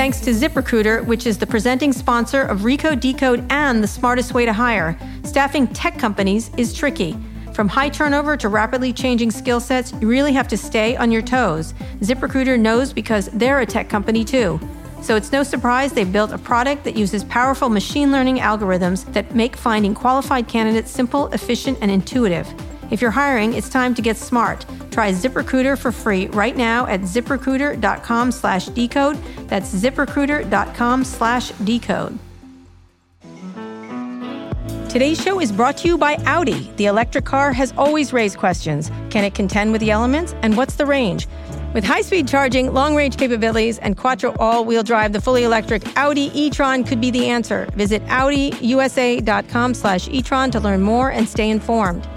Thanks to ZipRecruiter, which is the presenting sponsor of Recode Decode and the smartest way to hire. Staffing tech companies is tricky. From high turnover to rapidly changing skill sets, you really have to stay on your toes. ZipRecruiter knows because they're a tech company too. So it's no surprise they've built a product that uses powerful machine learning algorithms that make finding qualified candidates simple, efficient, and intuitive. If you're hiring, it's time to get smart. Try ZipRecruiter for free right now at ziprecruiter.com slash decode. That's ziprecruiter.com slash decode. Today's show is brought to you by Audi. The electric car has always raised questions. Can it contend with the elements? And what's the range? With high-speed charging, long-range capabilities, and quattro all-wheel drive, the fully electric Audi e-tron could be the answer. Visit AudiUSA.com slash e-tron to learn more and stay informed.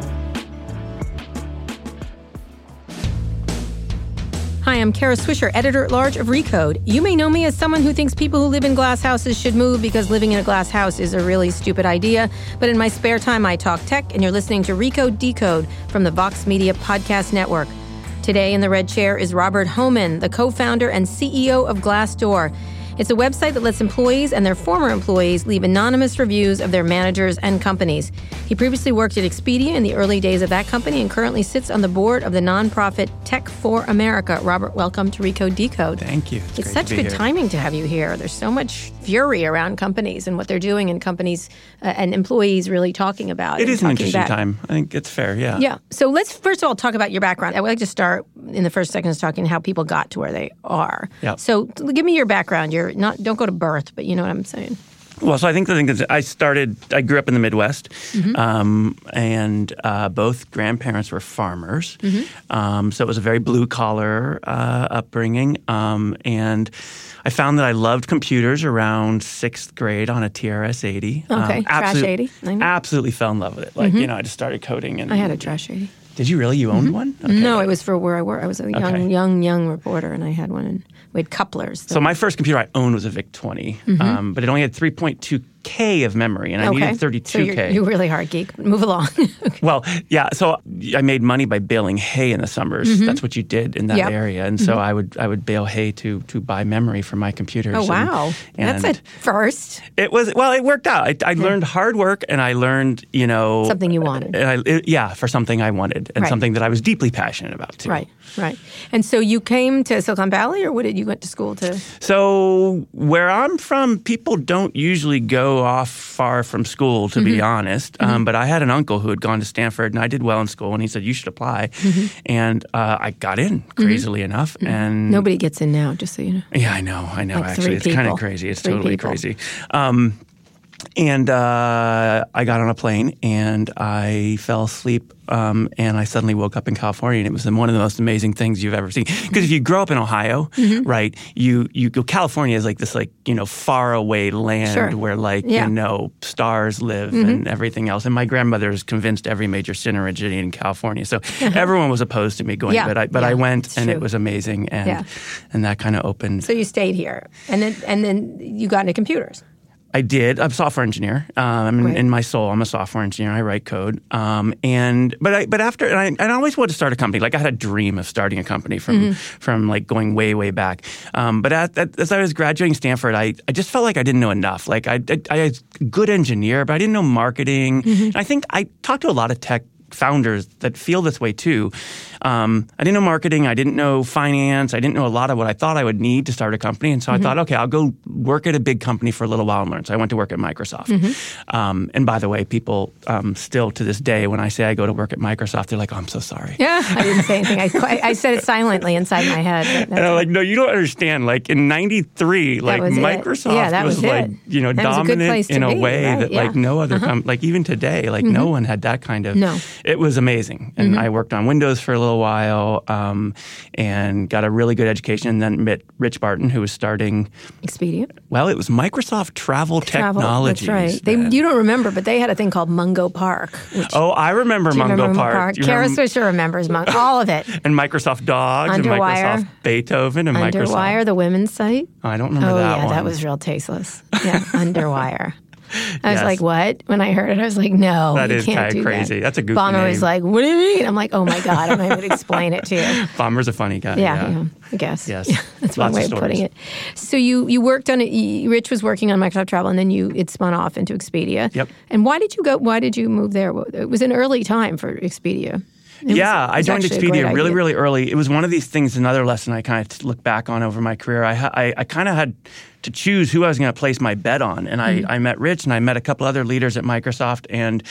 Hi, I'm Kara Swisher, editor at large of Recode. You may know me as someone who thinks people who live in glass houses should move because living in a glass house is a really stupid idea. But in my spare time, I talk tech, and you're listening to Recode Decode from the Vox Media Podcast Network. Today in the red chair is Robert Hohman, the co founder and CEO of Glassdoor. It's a website that lets employees and their former employees leave anonymous reviews of their managers and companies. He previously worked at Expedia in the early days of that company and currently sits on the board of the nonprofit Tech for America. Robert, welcome to Recode Decode. Thank you. It's, it's such good here. timing to have you here. There's so much fury around companies and what they're doing, and companies uh, and employees really talking about. It is an interesting back. time. I think it's fair. Yeah. Yeah. So let's first of all talk about your background. I would like to start in the first seconds talking how people got to where they are. Yeah. So give me your background. You're not don't go to birth, but you know what I'm saying. Well, so I think the thing is, I started. I grew up in the Midwest, mm-hmm. um, and uh, both grandparents were farmers. Mm-hmm. Um, so it was a very blue collar uh, upbringing, um, and I found that I loved computers around sixth grade on a TRS eighty. Okay, um, trash eighty. Absolutely fell in love with it. Like mm-hmm. you know, I just started coding, and I had a trash eighty. Did you really? You owned mm-hmm. one? Okay. No, it was for where I worked. I was a young, okay. young, young reporter, and I had one. And we had couplers. So my first computer I owned was a VIC 20, mm-hmm. um, but it only had 3.2 K of memory, and I okay. needed 32K. So you're, you're really hard geek. Move along. okay. Well, yeah. So I made money by baling hay in the summers. Mm-hmm. That's what you did in that yep. area, and so mm-hmm. I would I would bale hay to to buy memory for my computers. Oh wow, and, that's a first. It was well, it worked out. I, I learned hard work, and I learned you know something you wanted. I, it, yeah, for something I wanted, and right. something that I was deeply passionate about too. Right, right. And so you came to Silicon Valley, or what did you went to school to? So where I'm from, people don't usually go off far from school, to mm-hmm. be honest. Um, mm-hmm. but I had an uncle who had gone to Stanford, and I did well in school, and he said you should apply, mm-hmm. and uh, I got in. Mm-hmm. Crazily enough, mm-hmm. and nobody gets in now. Just so you know. Yeah, I know. I know. Like actually, it's kind of crazy. It's three totally people. crazy. Um, and uh, I got on a plane and I fell asleep. Um, and I suddenly woke up in California, and it was one of the most amazing things you've ever seen. Because if you grow up in Ohio, mm-hmm. right, you you go California is like this like you know far away land sure. where like yeah. you know stars live mm-hmm. and everything else. And my grandmother is convinced every major sin originated in California, so everyone was opposed to me going. Yeah. But I but yeah, I went, and true. it was amazing, and and that kind of opened. So you stayed here, and then and then you got into computers. I did. I'm a software engineer. Um, in, right. in, my soul, I'm a software engineer. I write code. Um, and but I but after and I, and I always wanted to start a company. Like I had a dream of starting a company from mm-hmm. from like going way way back. Um, but at, at, as I was graduating Stanford, I, I just felt like I didn't know enough. Like I I, I was a good engineer, but I didn't know marketing. Mm-hmm. I think I talked to a lot of tech founders that feel this way too. Um, I didn't know marketing. I didn't know finance. I didn't know a lot of what I thought I would need to start a company. And so mm-hmm. I thought, okay, I'll go work at a big company for a little while and learn. So I went to work at Microsoft. Mm-hmm. Um, and by the way, people um, still to this day, when I say I go to work at Microsoft, they're like, oh, I'm so sorry. Yeah, I didn't say anything. I, I said it silently inside my head. And I'm like, no, you don't understand. Like in '93, like Microsoft yeah, that was, was like, you know, that dominant in a be, way right? that yeah. like no other, uh-huh. com- like even today, like mm-hmm. no one had that kind of. No. It was amazing. And Mm-hmm. I worked on Windows for a little while um, and got a really good education. And then met Rich Barton, who was starting Expedia. Well, it was Microsoft Travel, Travel Technologies. That's right. They, you don't remember, but they had a thing called Mungo Park. Which, oh, I remember Mungo remember Park. Park? Kara remember- Swisher remembers Mungo, all of it. and Microsoft Dogs Underwire. and Microsoft Beethoven and Underwire, Microsoft. the women's site. I don't remember oh that yeah, one. that was real tasteless. Yeah, Underwire. I was like, "What?" When I heard it, I was like, "No, That you is can't kinda crazy. That. That's a goofy Ballmer was like, "What do you mean?" I'm like, "Oh my god, I'm going to explain it to you." Ballmer's a funny guy. Yeah, yeah, I guess. Yes. that's one Lots way of of putting it. So you you worked on it. Rich was working on Microsoft Travel, and then you it spun off into Expedia. Yep. And why did you go? Why did you move there? It was an early time for Expedia. It yeah, it I joined actually a great Expedia really, really early. It was one of these things. Another lesson I kind of look back on over my career. I I, I kind of had to choose who I was going to place my bet on, and Mm-hmm. I, I met Rich, and I met a couple other leaders at Microsoft, and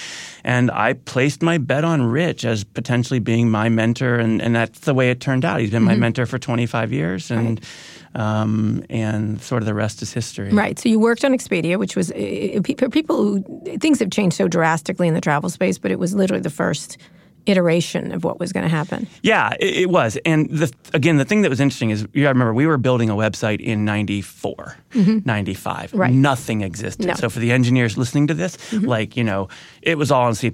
and I placed my bet on Rich as potentially being my mentor, and, and that's the way it turned out. He's been Mm-hmm. my mentor for 25 years, and um, and sort of the rest is history. Right. So you worked on Expedia, which was uh, people who things have changed so drastically in the travel space, but it was literally the first iteration of what was going to happen. Yeah, it, it was. And the, again, the thing that was interesting is, you gotta remember, we were building a website in 94, 95. Mm-hmm. Right. Nothing existed. No. Mm-hmm. So for the engineers listening to this, like, you know, it was all in C++.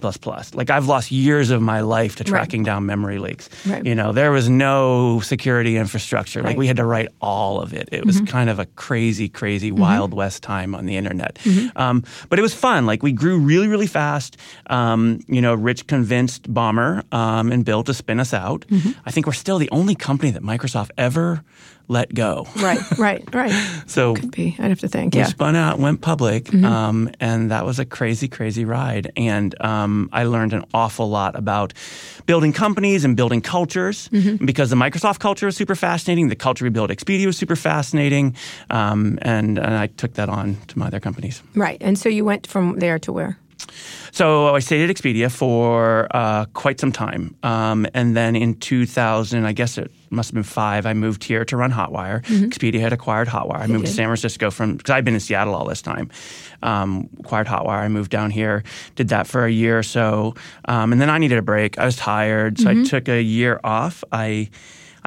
Like, I've lost years of my life to tracking down memory leaks. Right. You know, there was no security infrastructure. Like, Right. Mm-hmm. we had to write all of it. It was kind of a crazy, crazy Wild West time on the internet. Mm-hmm. Um, but it was fun. Like, we grew really, really fast. Um, you know, Rich convinced Ballmer um, and Bill to spin us out. Mm-hmm. I think we're still the only company that Microsoft ever let go. Right. right. Right. So Could be. I'd have to think. we Yeah. Mm-hmm. spun out, went public, um, and that was a crazy, crazy ride. And um, I learned an awful lot about building companies and building cultures Mm-hmm. because the Microsoft culture was super fascinating. The culture we built at Expedia was super fascinating, um, and, and I took that on to my other companies. Right. And so you went from there to where? So I stayed at Expedia for uh, quite some time, um, and then in 2000, I guess it must have been five, I moved here to run Hotwire. Expedia had acquired Hotwire. I moved to. San Francisco from because I'd been in Seattle all this time. Um, acquired Hotwire. I moved down here, did that for a year or so, um, and then I needed a break. I was tired, so I took a year off. I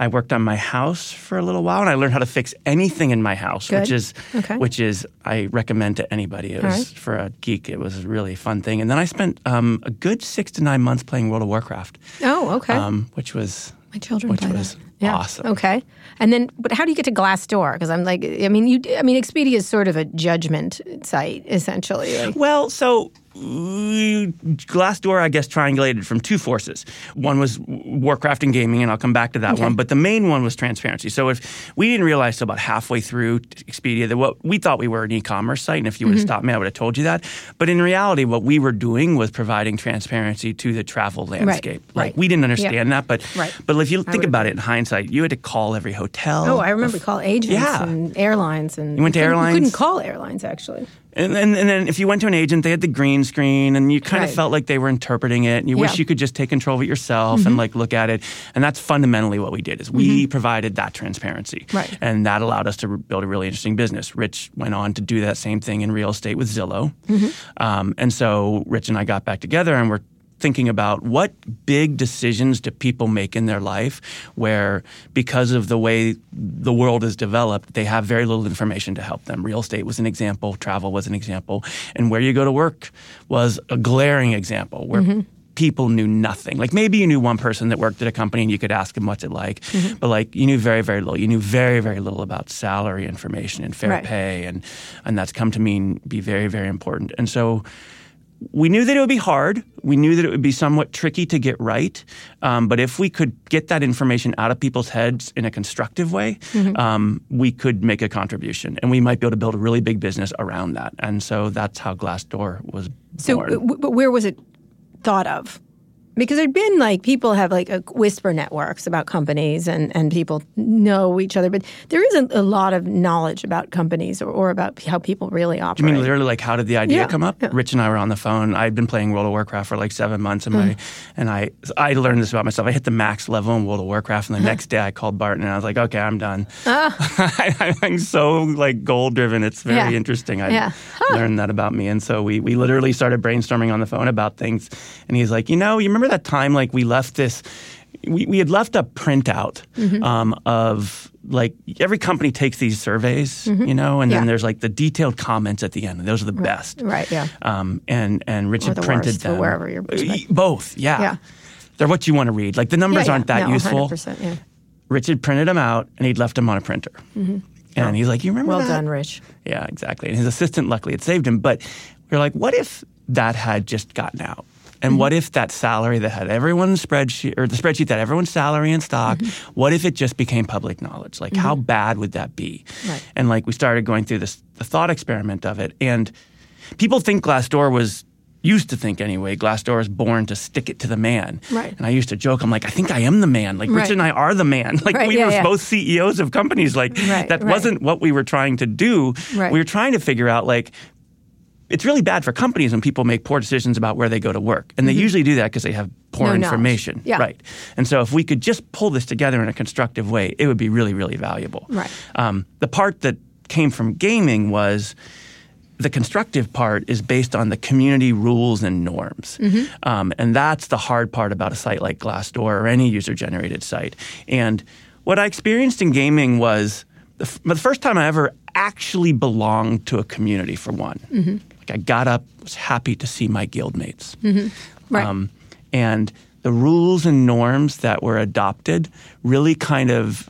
I worked on my house for a little while, and I learned how to fix anything in my house, which is Okay. which is I recommend to anybody. It was right. for a geek. It was a really fun thing. And then I spent um, a good six to nine months playing World of Warcraft, Oh, okay. um, which was My children which was. Yeah. awesome. Okay. And then, but how do you get to Glassdoor? Because I'm like, I mean, you, I mean, Expedia is sort of a judgment site, essentially. Like, Well, so Glassdoor, I guess, triangulated from two forces. One was Warcraft and gaming, and I'll come back to that one. But the main one was transparency. So if we didn't realize till about halfway through Expedia that what we thought we were an e-commerce site, and if you would have mm-hmm. stopped me, I would have told you that. But in reality, what we were doing was providing transparency to the travel landscape. Like right. we didn't understand that, but Right. but if you think about it in hindsight, you had to call every hotel. oh, I remember call agents Yeah. and airlines and You went to airlines? couldn't call airlines actually. And, and, and then if you went to an agent, they had the green screen, and you kind Right. of felt like they were interpreting it, and you Yeah. wish you could just take control of it yourself and mm-hmm. like look at it. And that's fundamentally what we did is we mm-hmm. provided that transparency, Right. And that allowed us to build a really interesting business. Rich went on to do that same thing in real estate with Zillow, mm-hmm. um, and so Rich and I got back together and we're thinking about what big decisions do people make in their life where because of the way the world is developed they have very little information to help them. Real estate was an example. Travel was an example. And where you go to work was a glaring example where mm-hmm. people knew nothing. Like maybe you knew one person that worked at a company and you could ask them what's it like mm-hmm. but like you knew very very little. You knew very very little about salary information and fair Right. pay and and that's come to mean be very very important. And so we knew that it would be hard. We knew that it would be somewhat tricky to get right. Um, but if we could get that information out of people's heads in a constructive way, Mm-hmm. um, we could make a contribution, and we might be able to build a really big business around that. And so that's how Glassdoor was So, born. w- but where was it thought of? Because there'd been like people have like a whisper networks about companies and, and people know each other, but there isn't a lot of knowledge about companies or, or about how people really operate. I mean, literally, like, how did the idea Yeah, come up? yeah. Rich and I were on the phone. I'd been playing World of Warcraft for like seven months, and my and I I learned this about myself. I hit the max level in World of Warcraft, and the next day I called Barton, and I was like, okay, I'm done. I, I'm so like goal driven. It's very Ah. Yeah. interesting. I Yeah. learned that about me, and so we we literally started brainstorming on the phone about things. And he's like, you know, you remember that time like we left this. We, we had left a printout Mm-hmm. um, of like every company takes these surveys, you know, and Mm-hmm. Yeah. then there's like the detailed comments at the end, and those are the best. Right, yeah. Um, and and Richard the printed worst, them. wherever your perspective. Both, yeah. Yeah. They're what you want to read. Like the numbers Yeah, aren't that No, useful. 100%, yeah. Richard printed them out and he'd left them on a printer. Mm-hmm. And he's like, "You remember Well that?" done, Rich. Yeah, exactly. And his assistant luckily had saved him. But we are like, what if that had just gotten out? And what mm-hmm. if that salary that had everyone's spreadsheet or the spreadsheet that everyone's salary and stock, mm-hmm. what if it just became public knowledge? Like how mm-hmm. bad would that be? Right. And like we started going through this the thought experiment of it. And people think Glassdoor was used to think anyway, Glassdoor is born to stick it to the man. Right. And I used to joke, I'm like, I think I am the man. Like Right. Rich and I are the man. Like Right, we yeah, were yeah. both CEOs of companies. Like Right, that wasn't what we were trying to do. Right. We were trying to figure out like it's really bad for companies when people make poor decisions about where they go to work. And they usually do that because they have poor Mm-hmm. No information. Yeah. Right. And so if we could just pull this together in a constructive way, it would be really, really valuable. Right. Um, the part that came from gaming was the constructive part is based on the community rules and norms. Mm-hmm. Um, and that's the hard part about a site like Glassdoor or any user generated site. And what I experienced in gaming was the, f- the first time I ever actually belonged to a community for one. Mm-hmm. Like I got up, was happy to see my guildmates. Right. Um, and the rules and norms that were adopted really kind of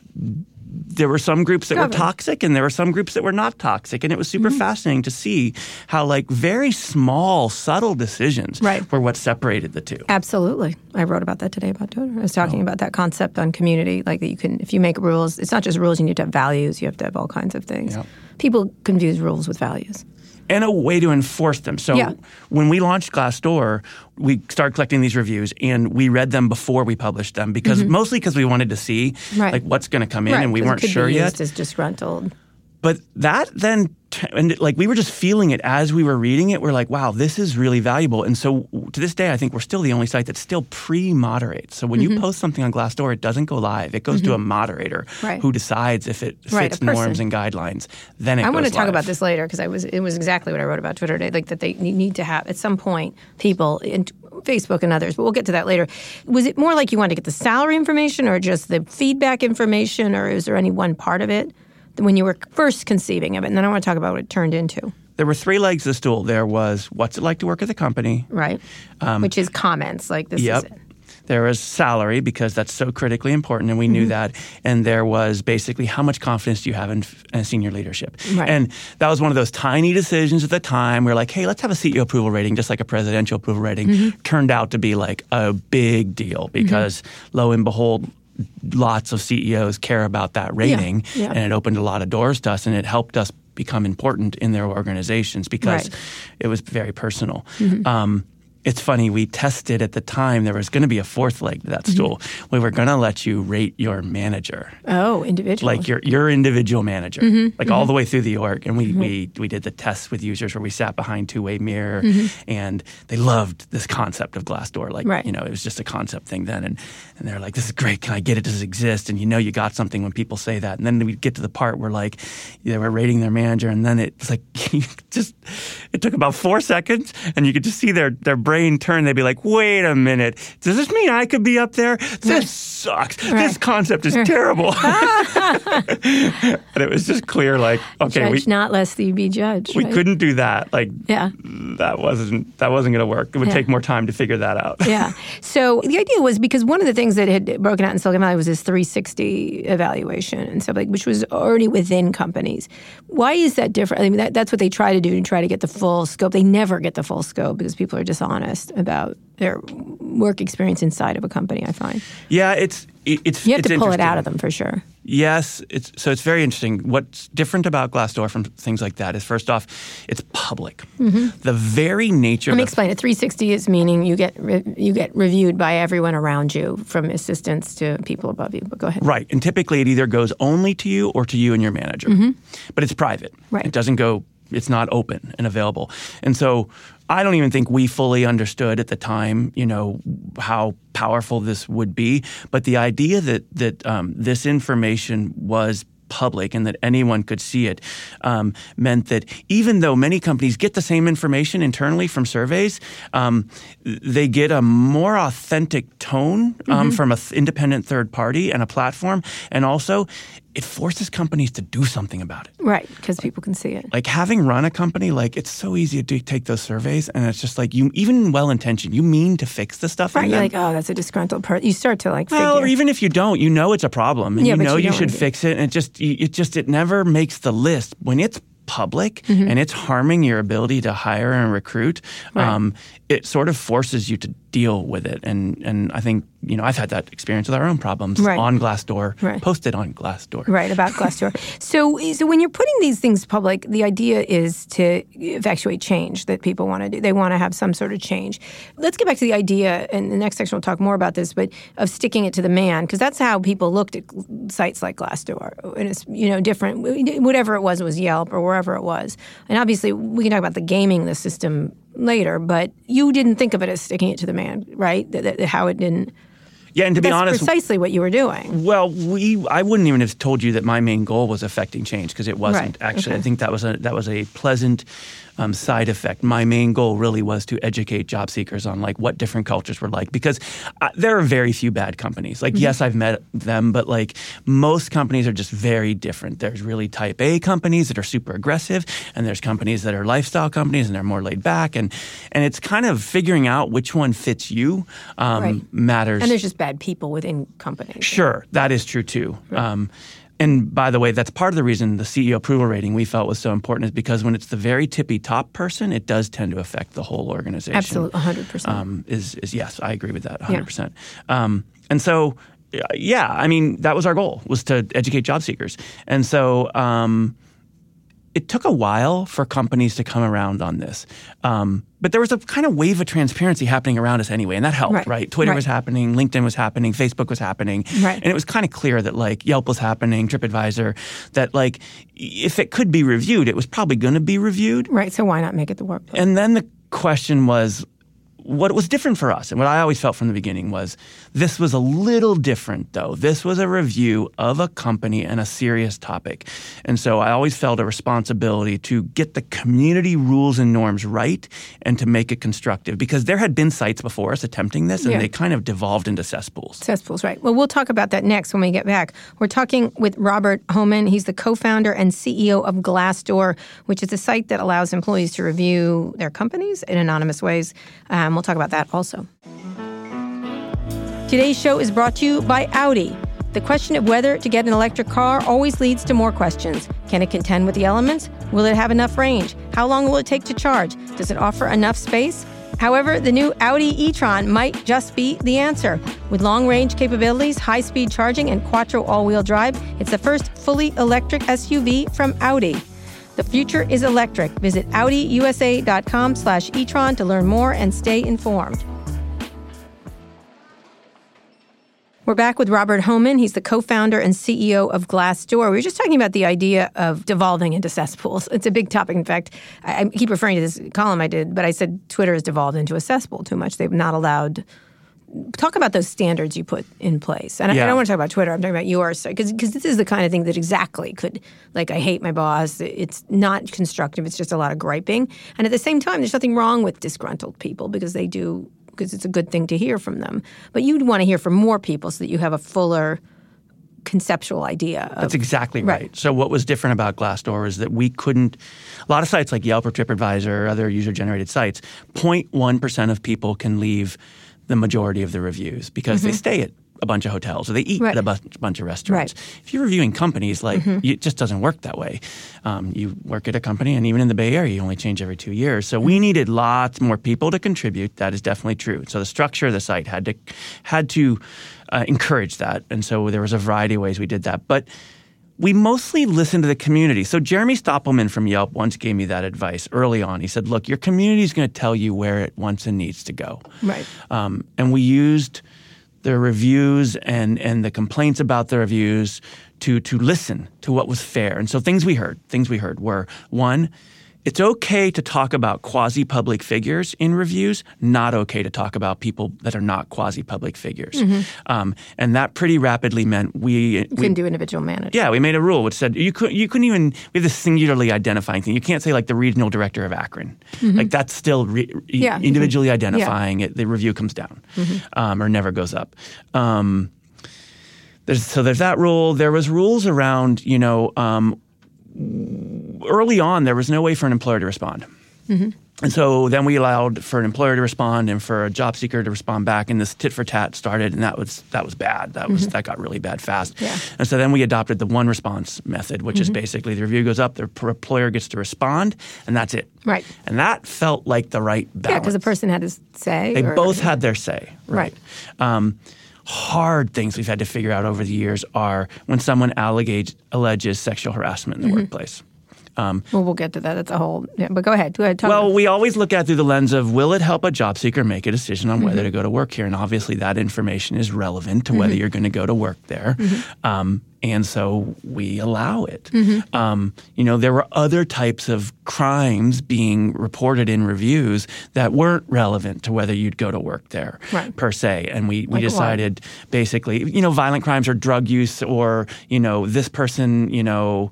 there were some groups that were toxic and there were some groups that were not toxic and it was super Mm-hmm. fascinating to see how like very small subtle decisions Right. were what separated the two Absolutely. I wrote about that today about Twitter. I was talking Oh. about that concept on community, like that you can, if you make rules, it's not just rules, you need to have values, you have to have all kinds of things. Yep. People confuse rules with values. And a way to enforce them. So Yeah. when we launched Glassdoor, we started collecting these reviews and we read them before we published them because mostly because we wanted to see Mm-hmm. Right. like what's going to come in and we weren't sure yet. as disgruntled. But that then, and like we were just feeling it as we were reading it. We're like, wow, this is really valuable. And so to this day, I think we're still the only site that still pre-moderates. So when Mm-hmm. you post something on Glassdoor, it doesn't go live. It goes to a moderator Right. who decides if it fits person. norms and guidelines. Then it goes. I want to talk live. about this later because I was it was exactly what I wrote about Twitter today. Like that they need to have at some point people in Facebook and others, but we'll get to that later. Was it more like you wanted to get the salary information or just the feedback information, or is there any one part of it when you were first conceiving of it? And then I want to talk about what it turned into, There were three legs of the stool. There was what's it like to work at the company. right? Which is comments like this Um, Yep. is it. There was salary because that's so critically important, and we knew Mm-hmm. that. And there was basically how much confidence do you have in, in senior leadership? Right. And that was one of those tiny decisions at the time. We are like, hey, let's have a CEO approval rating, just like a presidential approval rating. Mm-hmm. Turned out to be like a big deal because lo and behold, lots of CEOs care about that rating, yeah. and it opened a lot of doors to us, and it helped us become important in their organizations because Right. Mm-hmm. it was very personal. Um, it's funny, we tested at the time, there was going to be a fourth leg to that Mm-hmm. stool. We were going to let you rate your manager, Oh, individual. like your, your individual manager, Mm-hmm. like all the way through the org. And we, we, we did the tests with users where we sat behind two way mirror and they loved this concept of Glassdoor. Like, Mm-hmm. Right. you know, it was just a concept thing then. And, and they're like, this is great. Can I get it? Does it exist? And you know, you got something when people say that. And then we get to the part where like they were rating their manager and then it's like, just, it took about four seconds and you could just see their, their brain turn. They'd be like, wait a minute. Does this mean I could be up there? This sucks. This concept is terrible. and it was just clear like, okay, Judge we, not lest you be judged. we right? couldn't do that. Like Yeah. that wasn't, that wasn't going to work. It would Yeah. take more time to figure that out. yeah. So the idea was because one of the things that had broken out in Silicon Valley was this 360 evaluation and stuff like, which was already within companies. Why is that different? I mean, that, that's what they try to do to try to get the full scope. They never get the full scope because people are dishonest about their work experience inside of a company. I find Yeah, it's it's you have it's to pull it out of them for sure. Yes, it's so it's very interesting. What's different about Glassdoor from things like that is first off, it's public. The very nature Mm-hmm. Let me explain it. 360 is meaning you get re- you get reviewed by everyone around you, from assistants to people above you. But go ahead. right, and typically it either goes only to you or to you and your manager, but it's private. Mm-hmm. Right. It doesn't go. It's not open and available, and so I don't even think we fully understood at the time, you know, how powerful this would be. But the idea that that um, this information was public and that anyone could see it um, meant that even though many companies get the same information internally from surveys, um, they get a more authentic tone um, from an independent third party and a platform. And also, it forces companies to do something about it. Right, because people can see it. Like having run a company, like it's so easy to take those surveys, and it's just like you, even well intentioned, you mean to fix the stuff. Right, you're them. like, oh, that's a disgruntled person. You start to like Well, figure. or even if you don't, you know it's a problem, and Yeah, you know you you, should fix it. And it just, it just, it never makes the list when it's public Mm-hmm. and it's harming your ability to hire and recruit. Um, it sort of forces you to deal with it, and and I think you know I've had that experience with our own problems Right. on Glassdoor, Right. posted on Glassdoor. Right about Glassdoor. so, so when you're putting these things public, the idea is to effectuate change that people want to do. They want to have some sort of change. Let's get back to the idea, and the next section we'll talk more about this, but of sticking it to the man, because that's how people looked at sites like Glassdoor, and it's you know different. Whatever it was, it was Yelp or wherever it was, and obviously we can talk about the gaming the system later, but you didn't think of it as sticking it to the man, right? That, that, how it didn't. Yeah, and to be That's honest, precisely what you were doing. Well, we I wouldn't even have told you that my main goal was affecting change because it wasn't Right, actually. okay. I think that was a that was a pleasant um, side effect. My main goal really was to educate job seekers on like what different cultures were like because uh, there are very few bad companies. Like Mm-hmm. yes, I've met them, but like most companies are just very different. There's really type A companies that are super aggressive, and there's companies that are lifestyle companies and they're more laid back, and and it's kind of figuring out which one fits you um, Right. matters. And there's just bad people within companies. Sure, that is true too. Um, and by the way, that's part of the reason the CEO approval rating we felt was so important is because when it's the very tippy top person, it does tend to affect the whole organization. Absolutely, 100%. Um, is is yes, I agree with that 100. percent um, And so, yeah, I mean that was our goal was to educate job seekers, and so. Um, it took a while for companies to come around on this. Um, but there was a kind of wave of transparency happening around us anyway, and that helped, Right. right? Twitter Right. was happening, LinkedIn was happening, Facebook was happening. Right. And it was kind of clear that like Yelp was happening, TripAdvisor, that like if it could be reviewed, it was probably going to be reviewed. Right, so why not make it the workplace? And then the question was, what was different for us, and what I always felt from the beginning was this was a little different, though. This was a review of a company and a serious topic. And so I always felt a responsibility to get the community rules and norms right and to make it constructive because there had been sites before us attempting this and Yeah. they kind of devolved into cesspools. Cesspools, right. Well, we'll talk about that next when we get back. We're talking with Robert Hohman. He's the co founder and CEO of Glassdoor, which is a site that allows employees to review their companies in anonymous ways. Um, we'll talk about that also. Today's show is brought to you by Audi. The question of whether to get an electric car always leads to more questions. Can it contend with the elements? Will it have enough range? How long will it take to charge? Does it offer enough space? However, the new Audi e-tron might just be the answer. With long-range capabilities, high-speed charging, and quattro all-wheel drive, it's the first fully electric SUV from Audi. The future is electric. Visit AudiUSA.com slash e-tron to learn more and stay informed. We're back with Robert Hohman. He's the co-founder and CEO of Glassdoor. We were just talking about the idea of devolving into cesspools. It's a big topic. In fact, I, I keep referring to this column I did, but I said Twitter has devolved into a cesspool too much. They've not allowed. Talk about those standards you put in place. And I, I don't want to talk about Twitter. I'm talking about yours because this is the kind of thing that exactly could, like, I hate my boss. It's not constructive. It's just a lot of griping. And at the same time, there's nothing wrong with disgruntled people because they do because it's a good thing to hear from them. But you'd want to hear from more people so that you have a fuller conceptual idea of That's exactly Right. right. So what was different about Glassdoor is that we couldn't. A lot of sites like Yelp or TripAdvisor or other user-generated sites, 0.1 percent of people can leave the majority of the reviews because they stay at a bunch of hotels or they eat Mm-hmm. Right. at a bunch, bunch of restaurants. Right. Mm-hmm. If you're reviewing companies, like it just doesn't work that way. Um, you work at a company, and even in the Bay Area, you only change every two years. So Mm-hmm. we needed lots more people to contribute. That is definitely true. So the structure of the site had to had to uh, encourage that, and so there was a variety of ways we did that, but we mostly listen to the community. So Jeremy Stoppelman from Yelp once gave me that advice early on. He said, "Look, your community is going to tell you where it wants and needs to go." Right. Um, and we used the reviews and and the complaints about the reviews to to listen to what was fair. And so things we heard, things we heard were one. It's okay to talk about quasi public figures in reviews, not okay to talk about people that are not quasi public figures. Um, and that pretty rapidly meant we, you we couldn't do individual management. yeah, we made a rule which said you could you couldn't even we have this singularly identifying thing. You can't say like the regional director of Akron. Like that's still re, Mm-hmm. Yeah. individually identifying it. The review comes down Mm-hmm. um, or never goes up. Um, there's, so there's that rule. There was rules around, you know, um, early on there was no way for an employer to respond. And so then we allowed for an employer to respond and for a job seeker to respond back, and this tit for tat started, and that was that was bad. That was that got really bad fast. Yeah. And so then we adopted the one response method, which is basically the review goes up, the employer gets to respond, and that's it. Right. And that felt like the right balance. Yeah, because the person had to say. They or- both had their say. Right. Um, hard things we've had to figure out over the years are when someone allegates, alleges sexual harassment Mm-hmm. in the workplace. Um, Well, we'll get to that. That's a whole. Yeah, but go ahead. Go ahead. Well, we always look at it through the lens of will it help a job seeker make a decision on Mm-hmm. whether to go to work here? And obviously, that information is relevant to Mm-hmm. whether you're going to go to work there. Um, and so we allow it. Mm-hmm. Um, you know, there were other types of crimes being reported in reviews that weren't relevant to whether you'd go to work there Right. per se. And we, we Like decided basically, you know, violent crimes or drug use or, you know, this person, you know,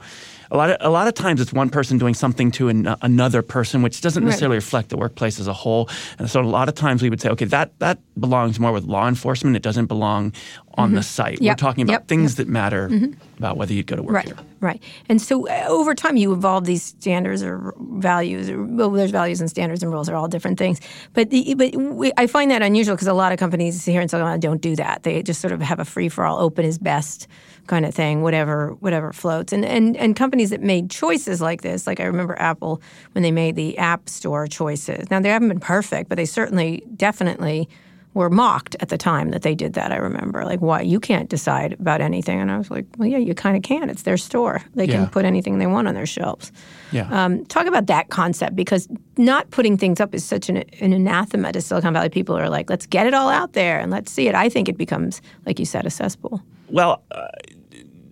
a lot of a lot of times it's one person doing something to an, another person, which doesn't Right. necessarily reflect the workplace as a whole. And so a lot of times we would say, okay, that that belongs more with law enforcement. It doesn't belong on the site. Mm-hmm. Yep. We're talking about Yep. Mm-hmm. things that matter about whether you'd go to work Right, here. right. And so uh, over time, you evolve these standards or values. Or, well, there's values and standards and rules are all different things. But the, but we, I find that unusual because a lot of companies here in Silicon Valley don't do that. They just sort of have a free for all, open is best kind of thing, whatever whatever floats. And and and companies that made choices like this, like I remember Apple when they made the App Store choices. Now they haven't been perfect, but they certainly definitely were mocked at the time that they did that. I remember, like, why you can't decide about anything, and I was like, well, yeah, you kind of can. It's their store; they Yeah. can put anything they want on their shelves. Yeah. Um, talk about that concept because not putting things up is such an, an anathema to Silicon Valley people. Who are like, let's get it all out there and let's see it. I think it becomes, like you said, a cesspool. Well, uh,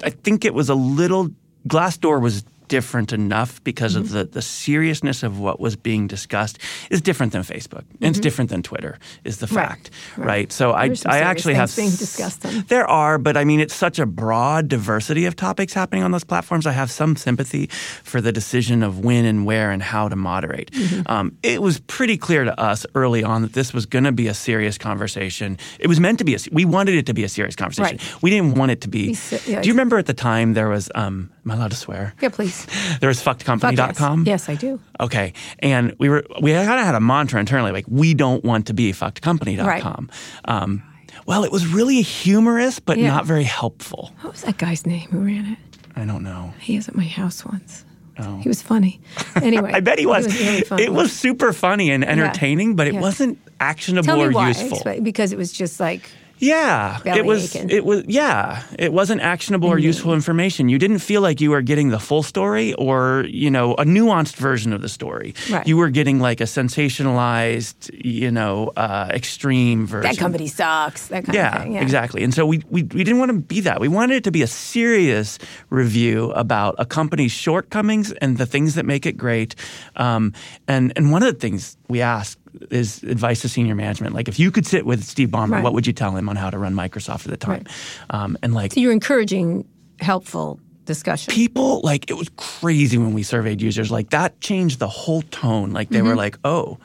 I think it was a little. Glassdoor was different enough because Mm-hmm. of the, the seriousness of what was being discussed is different than Facebook. And it's different than Twitter is the Mm-hmm. Right. fact, right? So I, There's I actually have being discussed then. There are, but I mean it's such a broad diversity of topics happening on those platforms. I have some sympathy for the decision of when and where and how to moderate. Mm-hmm. Um, it was pretty clear to us early on that this was going to be a serious conversation. It was meant to be. A, we wanted it to be a serious conversation. Right. We didn't want it to be. Yeah, do you remember at the time there was? Um, am I allowed to swear? Yeah, please. There was fuckedcompany.com. Yes, I do. Okay. And we were we kind of had a mantra internally, like we don't want to be fuckedcompany.com. Um, well, it was really humorous, but Yeah. not very helpful. What was that guy's name who ran it? I don't know. He was at my house once. Oh. He was funny. Anyway. I bet he was. really funny. it was super funny and entertaining, but it Yeah. wasn't actionable Tell me or why. useful. Because it was just like Yeah, Belly it was. aching. It was. Yeah, it wasn't actionable or useful information. You didn't feel like you were getting the full story or you know a nuanced version of the story. Right. You were getting like a sensationalized, you know, uh, extreme version. that company sucks. That kind Yeah, of thing. Yeah, exactly. And so we, we we didn't want to be that. We wanted it to be a serious review about a company's shortcomings and the things that make it great. Um, and and one of the things we asked is advice to senior management. Like if you could sit with Steve Ballmer, Right. what would you tell him on how to run Microsoft at the time? Um, and like So you're encouraging helpful discussion. people like it was crazy when we surveyed users like that changed the whole tone like they were like oh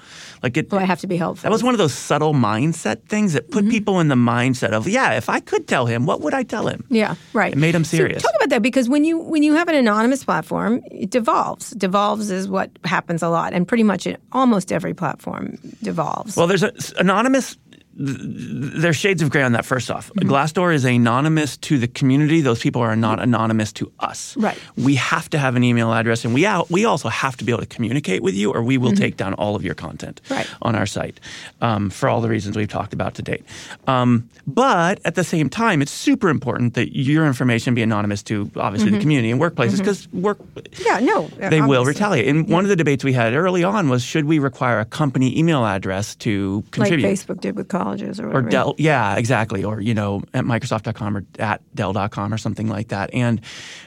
like it Do I have to be helpful? that was one of those subtle mindset things that Mm-hmm. put people in the mindset of yeah if i could tell him what would i tell him Yeah, right. It made So serious. talk about that because when you when you have an anonymous platform, it devolves. Devolves is what happens a lot, and pretty much in almost every platform devolves. well there's a anonymous there's shades of gray on that first off Mm-hmm. glassdoor is anonymous to the community those people are not anonymous to us Right. we have to have an email address and we out, we also have to be able to communicate with you or we will take down all of your content Mm-hmm. Right. on our site um, for all the reasons we've talked about to date um, but at the same time it's super important that your information be anonymous to obviously the community and workplaces because work Mm-hmm. yeah, no, they will retaliate. And one of the debates we had early on was should we require a company email address to contribute like? Facebook did with colleges or or. Dell, yeah, exactly. Or, you know, at Microsoft.com or at Dell.com or something like that. And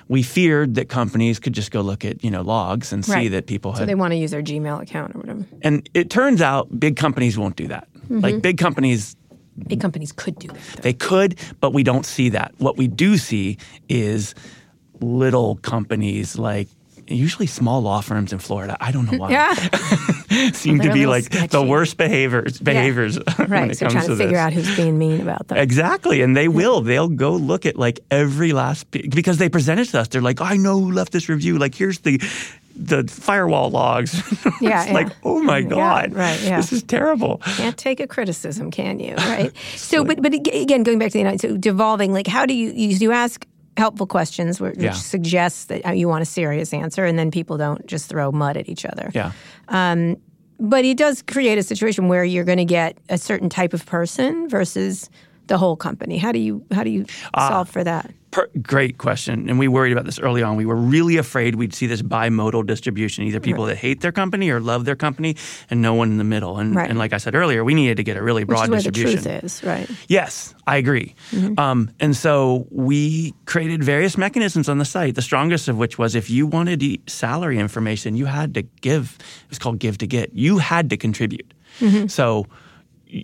we feared that companies could just go look at, you know, logs and see Right. that people had. So they want to use their Gmail account or whatever. and it turns out big companies won't do that. Mm-hmm. Like big companies, Big companies could do that. though. they could, but we don't see that. What we do see is little companies like usually small law firms in Florida. I don't know why. Yeah. seem They're to be like the worst behaviors behaviors when Right. it So comes trying to, to figure this. out who's being mean about them. Exactly, and they will. They'll go look at like every last because they present it to us. They're like, "I know who left this review. Like, here's the the firewall logs." it's Yeah, yeah. like, "Oh my Yeah, god, right, yeah. this is terrible." Can't take a criticism, can you? Right. so, but but again, going back to the United, so devolving. Like, how do you you, you ask helpful questions, which Yeah. suggests that uh, you want a serious answer, and then people don't just throw mud at each other. Yeah, But it does create a situation where you're going to get a certain type of person versus the whole company. How do you how do you Ah. solve for that? Per- great question. And we worried about this early on. We were really afraid we'd see this bimodal distribution, either people that hate their company or love their company, and no one in the middle. And, Right. and like I said earlier, we needed to get a really broad Which is where the distribution. truth is, right? Yes, I agree. Um, and so we created various mechanisms on the site, the strongest of which was if you wanted salary information, you had to give, it was called Give to Get. You had to contribute. So y-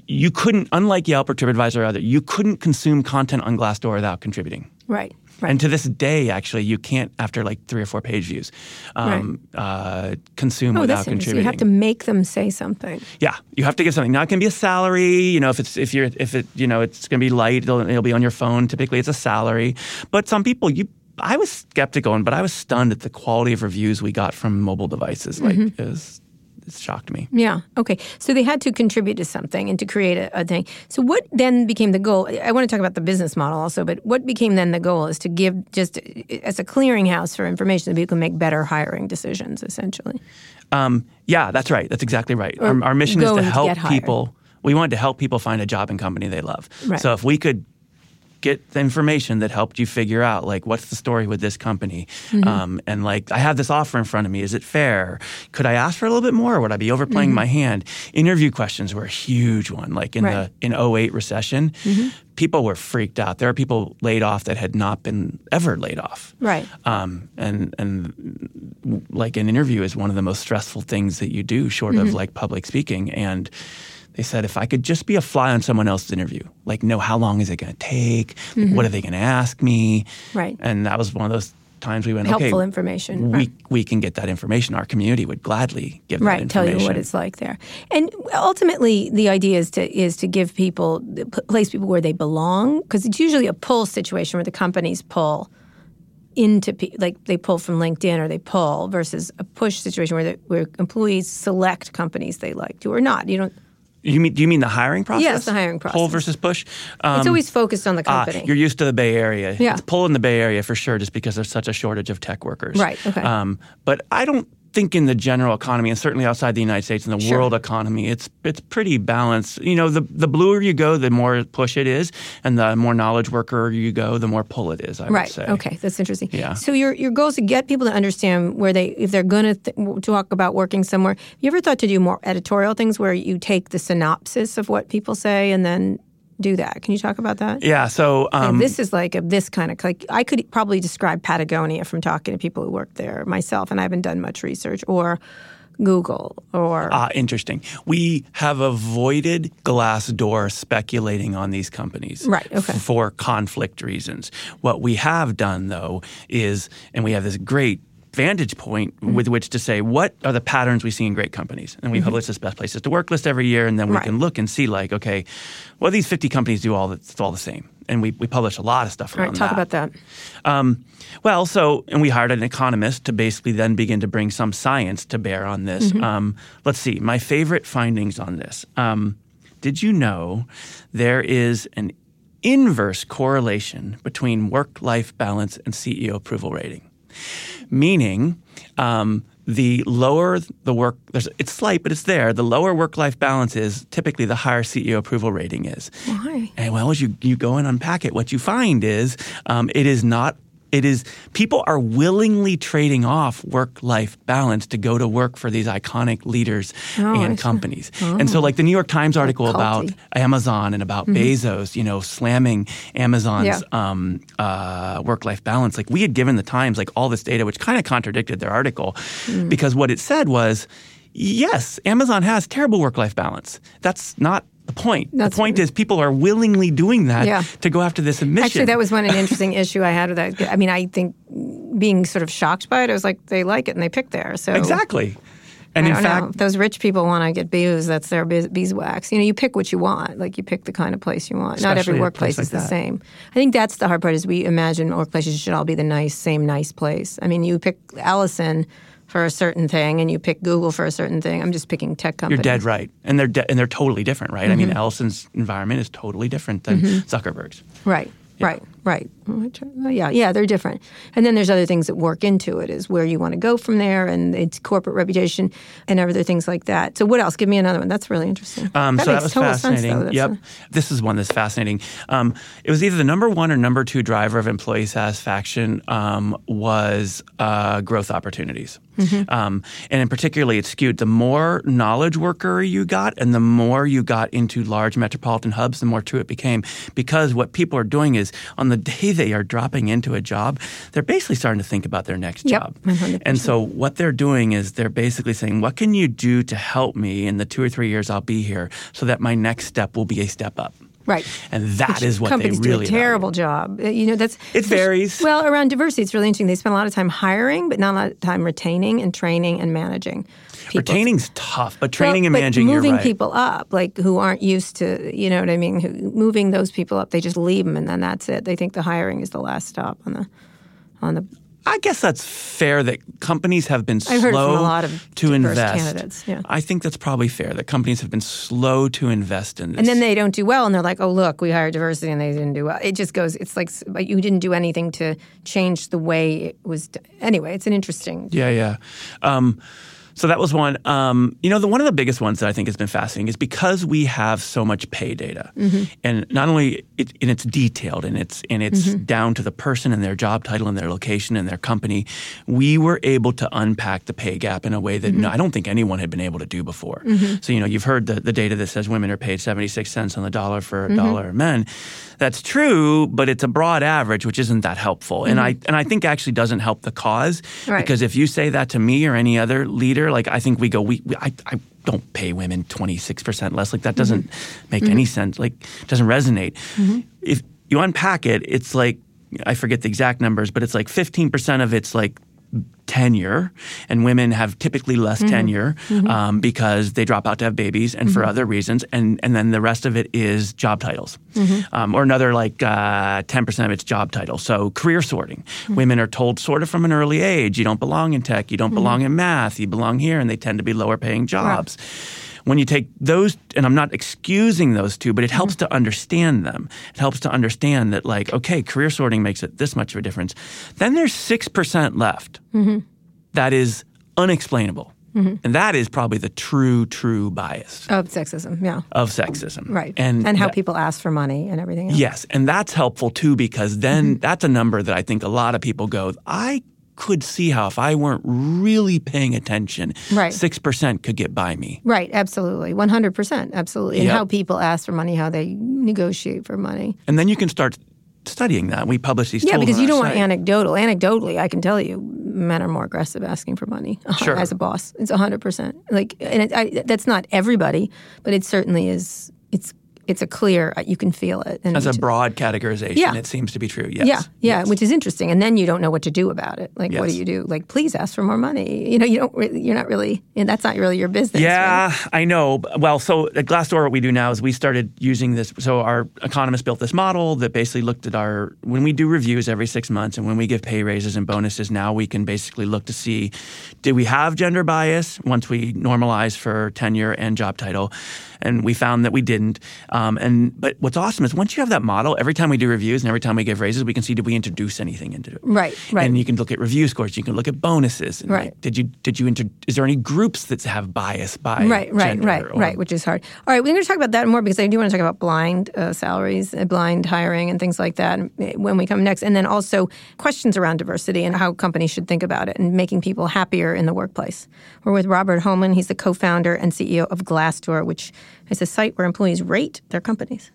you couldn't, unlike Yelp or TripAdvisor or other, you couldn't consume content on Glassdoor without contributing. Right. Right. And to this day, actually, you can't, after like three or four page views, um, uh, consume oh, without contributing. You have to make them say something. Yeah, you have to give something. Now it can be a salary. You know, if it's if you're if it you know it's going to be light, it'll, it'll be on your phone. Typically, it's a salary. But some people, you, I was skeptical, but I was stunned at the quality of reviews we got from mobile devices. Like, Mm-hmm. it shocked me. Yeah. Okay. So they had to contribute to something and to create a, a thing. So what then became the goal? I want to talk about the business model also, but what became then the goal is to give just as a clearinghouse for information that people can make better hiring decisions, essentially. Um, yeah, that's right. That's exactly right. Our, our mission is to help hired. people. We wanted to help people find a job and company they love. Right. So if we could get the information that helped you figure out like what's the story with this company Mm-hmm. um, and like i have this offer in front of me is it fair could i ask for a little bit more or would i be overplaying my hand interview questions were a huge one like in Mm-hmm. Right. Mm-hmm. the in 08 recession people were freaked out there are people laid off that had not been ever laid off Right. um, and and like an interview is one of the most stressful things that you do, short Mm-hmm. of like public speaking. And they said if I could just be a fly on someone else's interview, like know how long is it going to take, what are they going to ask me, Mm-hmm. Right. And that was one of those times we went Helpful okay, information, We right. we can get that information. Our community would gladly give that Right, tell you what it's like there, and ultimately the idea is to is to give people place people where they belong because it's usually a pull situation where the companies pull into pe- like they pull from LinkedIn or they pull versus a push situation where the, where employees select companies they like to or not. You don't. You mean do you mean the hiring process? Yes, the hiring process. Pull versus push. Um, It's always focused on the Ah, company. you're used to the Bay Area. Yeah. It's pull in the Bay Area for sure, just because there's such a shortage of tech workers. Right, okay. Um, but I don't think in the general economy, and certainly outside the United States and the Sure. world economy, it's it's pretty balanced. You know, the the bluer you go, the more push it is, and the more knowledge worker you go, the more pull it is. I Right. would say. Okay, that's interesting. Yeah. So your your goal is to get people to understand where they, if they're going to th- talk about working somewhere. You ever thought to do more editorial things where you take the synopsis of what people say and then do that? Can you talk about that? Yeah. So um, this is like a this kind of like I could probably describe Patagonia from talking to people who work there myself, and I haven't done much research or Google or Ah, interesting. We have avoided Glassdoor speculating on these companies. Right, okay. f- For conflict reasons. What we have done, though, is, and we have this great vantage point Mm-hmm. with which to say what are the patterns we see in great companies and we publish this best places to work list every year and then we Right. can look and see like okay well these 50 companies do all all the same and we, we publish a lot of stuff around right, talk that. about that. Um, well, so, and we hired an economist to basically then begin to bring some science to bear on this. Mm-hmm. Um, let's see, my favorite findings on this. Um, did you know there is an inverse correlation between work life balance and CEO approval rating? Meaning, um, the lower the work, there's, it's slight, but it's there. The lower work life balance is, typically the higher CEO approval rating is. Why? And well, as you, you go and unpack it, what you find is um, it is not. It is people are willingly trading off work-life balance to go to work for these iconic leaders Oh, and companies. And so, like the New York Times article about. Amazon and about Bezos, you know, slamming Amazon's Yeah. um, uh, work-life balance. Like we had given the Times like all this data, which kind of contradicted their article, because what it said was, yes, Amazon has terrible work-life balance. That's not the point. That's- the point is people are willingly doing that Yeah. to go after this admission. Actually, that was one an interesting issue I had with that. I mean, I think being sort of shocked by it, I was like, they like it and they pick there. So exactly. And I in fact, know. Those rich people want to get bees, that's their beeswax. You know, you pick what you want. Like you pick the kind of place you want. Not every workplace place is like the that. same. I think that's the hard part. Is we imagine workplaces should all be the nice, same nice place. I mean, you pick Ellison for a certain thing, and you pick Google for a certain thing. I'm just picking tech companies. you're dead right, and they're de- and they're totally different, right? I Mm-hmm. mean, Ellison's environment is totally different than Zuckerberg's. Right. Right, right. Yeah, yeah, they're different. And then there's other things that work into it, is where you want to go from there, and it's corporate reputation and other things like that. So, what else? Give me another one. That's really interesting. Um, that so makes that was total fascinating. sense, yep. a- this is one that's fascinating. Um, it was either the number one or number two driver of employee satisfaction um, was uh, growth opportunities. Mm-hmm. Um, and in particularly, it's skewed. The more knowledge worker you got, and the more you got into large metropolitan hubs, the more true it became. Because what people are doing is, on the day they are dropping into a job, they're basically starting to think about their next Yep, job. 100%. And so what they're doing is they're basically saying, what can you do to help me in the two or three years I'll be here so that my next step will be a step up? Right. And that is what companies they really do a terrible job. Uh, You know, that's It varies. Well, around diversity, it's really interesting. They spend a lot of time hiring, but not a lot of time retaining and training and managing. People. Retaining's tough, but training Well, and managing, moving you're right. people up, like who aren't used to, you know what I mean? Who, moving those people up, they just leave them, and then that's it. They think the hiring is the last stop on the, on the. I guess that's fair that companies have been slow I've heard from a lot of to invest. candidates, yeah. I think that's probably fair that companies have been slow to invest in this. And then they don't do well, and they're like, "Oh, look, we hired diversity, and they didn't do well." It just goes. It's like but you didn't do anything to change the way it was. Anyway, it's an interesting. Yeah, yeah. Um, so that was one. Um, you know, the, one of the biggest ones that I think has been fascinating is because we have so much pay data, mm-hmm. and not only it, and it's detailed and it's and it's mm-hmm. down to the person and their job title and their location and their company, we were able to unpack the pay gap in a way that no, mm-hmm. I don't think anyone had been able to do before. So you know, you've heard the, the data that says women are paid seventy six cents on the dollar for a dollar of men. That's true, but it's a broad average, which isn't that helpful. And I and I think actually doesn't help the cause Right. because if you say that to me or any other leader, like I think we go, we, we I, I don't pay women twenty six percent less. Like that doesn't mm-hmm. make any sense. Like it doesn't resonate. Mm-hmm. If you unpack it, it's like I forget the exact numbers, but it's like fifteen percent of it's like tenure, and women have typically less tenure um, because they drop out to have babies and for other reasons, and and then the rest of it is job titles, um, or another like uh, ten percent of it's job titles. So career sorting, women are told sort of from an early age, you don't belong in tech, you don't belong in math, you belong here, and they tend to be lower paying jobs. When you take those, and I'm not excusing those two, but it helps mm-hmm. to understand them. It helps to understand that, like, okay, career sorting makes it this much of a difference. Then there's 6% left mm-hmm. that is unexplainable. Mm-hmm. And that is probably the true, true bias Of sexism, yeah, of sexism. right. And, and how that- people ask for money and everything. Else. Yes. And that's helpful too, because then Mm-hmm. that's a number that I think a lot of people go, I could see how if I weren't really paying attention, Right. 6% could get by me. Right, absolutely, one hundred percent, absolutely. And how people ask for money, how they negotiate for money. And then you can start studying that. We publish these Yeah, because you don't want site. anecdotal. Anecdotally, I can tell you, men are more aggressive asking for money Sure. as a boss. It's hundred percent. Like, and it, I, that's not everybody, but it certainly is. It's it's a clear. Uh, you can feel it. And As a broad categorization, Yeah. it seems to be true. Yes. Yeah, yeah, Yes. which is interesting. And then you don't know what to do about it. Like, what do you do? Like, please ask for more money. You know, you don't. Really, you're not really. And that's not really your business. right? Yeah, I know. Well, so at Glassdoor, what we do now is we started using this. So our economist built this model that basically looked at our when we do reviews every six months, and when we give pay raises and bonuses. Now we can basically look to see did we have gender bias once we normalize for tenure and job title, and we found that we didn't. Um, and but what's awesome is once you have that model, every time we do reviews and every time we give raises, we can see did we introduce anything into it. Right, right. And you can look at review scores. You can look at bonuses. And Right. like, did you did you inter- is there any groups that have bias by Right, right, right, or- right, which is hard. All right, we're going to talk about that more because I do want to talk about blind uh, salaries, uh, blind hiring, and things like that uh, when we come next. And then also questions around diversity and how companies should think about it and making people happier in the workplace. We're with Robert Hohman. He's the co founder and CEO of Glassdoor, which is a site where employees rate their companies.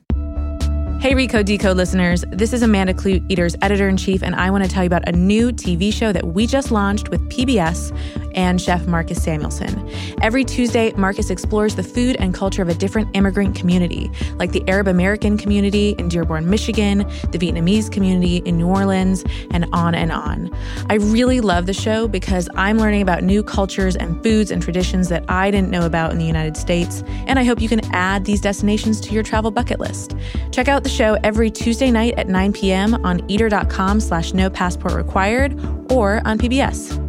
Hey, Recode Decode listeners. This is Amanda Kludt, Eater's editor in chief, and I want to tell you about a new TV show that we just launched with PBS and chef Marcus Samuelsson. Every Tuesday, Marcus explores the food and culture of a different immigrant community, like the Arab American community in Dearborn, Michigan, the Vietnamese community in New Orleans, and on and on. I really love the show because I'm learning about new cultures and foods and traditions that I didn't know about in the United States, and I hope you can add these destinations to your travel bucket list. Check out the show every Tuesday night at 9 p.m. on eater.com slash no passport required or on PBS.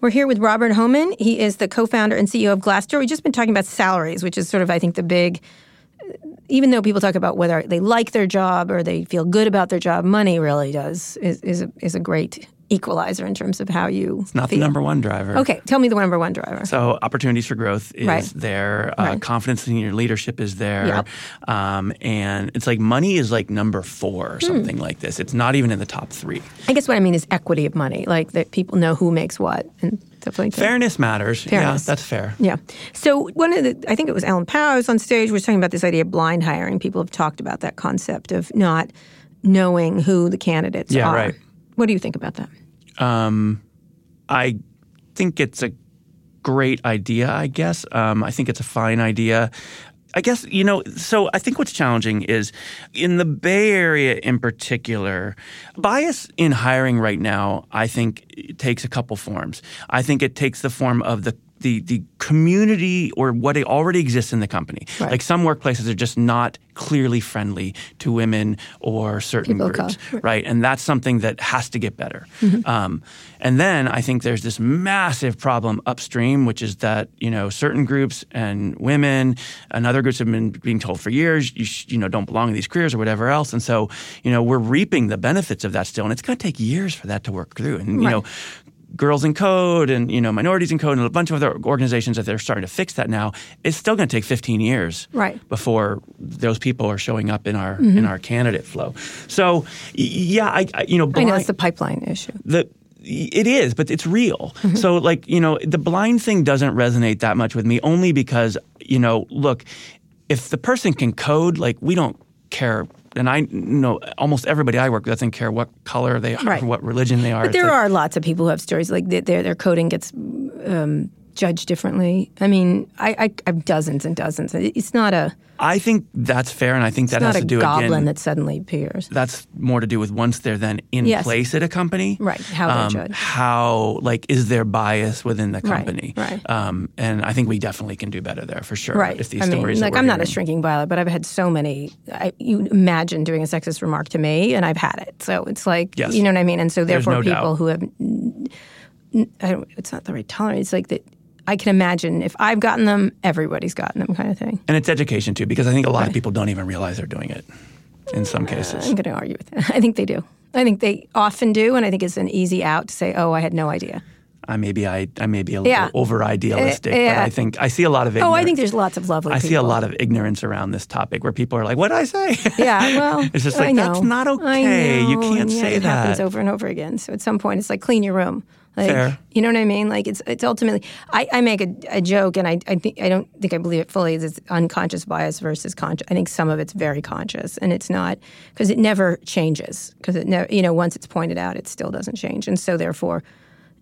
We're here with Robert Hohman. He is the co-founder and CEO of Glassdoor. We've just been talking about salaries, which is sort of, I think, the big even though people talk about whether they like their job or they feel good about their job, money really does is is a, is a great equalizer in terms of how you. It's not feel. the number one driver. Okay, tell me the number one driver. So opportunities for growth is Right. there. Uh, Right. Confidence in your leadership is there. Yep. Um, and it's like money is like number four Hmm. or something like this. It's not even in the top three. I guess what I mean is equity of money, like that people know who makes what and stuff like that. Fairness matters. Fairness. Yeah, that's fair. Yeah. So one of the, I think it was Alan Powers on stage was talking about this idea of blind hiring. People have talked about that concept of not knowing who the candidates Yeah, are. right. What do you think about that? Um, I think it's a great idea, I guess. Um, I think it's a fine idea. I guess, you know, so I think what's challenging is in the Bay Area in particular, bias in hiring right now, I think takes a couple forms. I think it takes the form of the the, the community or what already exists in the company. Right. Like some workplaces are just not clearly friendly to women or certain People groups, color. right? And that's something that has to get better. Mm-hmm. Um, and then I think there's this massive problem upstream, which is that you know certain groups and women and other groups have been being told for years you sh- you know don't belong in these careers or whatever else, and so you know we're reaping the benefits of that still, and it's going to take years for that to work through. And you know. Girls in Code and you know minorities in Code and a bunch of other organizations that they're starting to fix that now. It's still going to take 15 years Right. before those people are showing up in our mm-hmm. in our candidate flow. So yeah, I, I you know I know it's the pipeline issue. the it is, but it's real. Mm-hmm. So like you know, the blind thing doesn't resonate that much with me, only because you know, look, if the person can code, like we don't care. And I know almost everybody I work with doesn't care what color they are, Right. or what religion they are. But there like- are lots of people who have stories like their their coding gets um, judged differently. I mean, I, I I have dozens and dozens. It's not a I think that's fair, and I think that has to do with the goblin again. that suddenly appears. that's more to do with once they're then in Yes. place at a company, Right, how they're um, judged. How like is there bias within the company? right. Um, and I think we definitely can do better there for sure. Right. If these I mean, stories, that like I'm not a shrinking violet, but I've had so many. I, you imagine doing a sexist remark to me, and I've had it. So it's like, Yes. you know what I mean. And so therefore, no people doubt. who have, I don't. It's not the right tolerance. It's like that. I can imagine if I've gotten them, everybody's gotten them, kind of thing. And it's education too, because I think a lot of people don't even realize they're doing it in some uh, cases. I'm going to argue with that. I think they do. I think they often do, and I think it's an easy out to say, "Oh, I had no idea." I maybe I, I may be a Yeah. little over idealistic, Uh, yeah. but I think I see a lot of ignorance. Oh. I think there's lots of lovely. I people. see a lot of ignorance around this topic where people are like, "What did I say?" Yeah, well, it's just like that's not okay. You can't yet say it happens over and over again. So at some point, it's like clean your room. Like, Fair. You know what I mean? Like it's it's ultimately. I, I make a, a joke, and I I think I don't think I believe it fully. It's unconscious bias versus conscious. I think some of it's very conscious, and it's not because it never changes. Because it never, you know, once it's pointed out, it still doesn't change, and so therefore.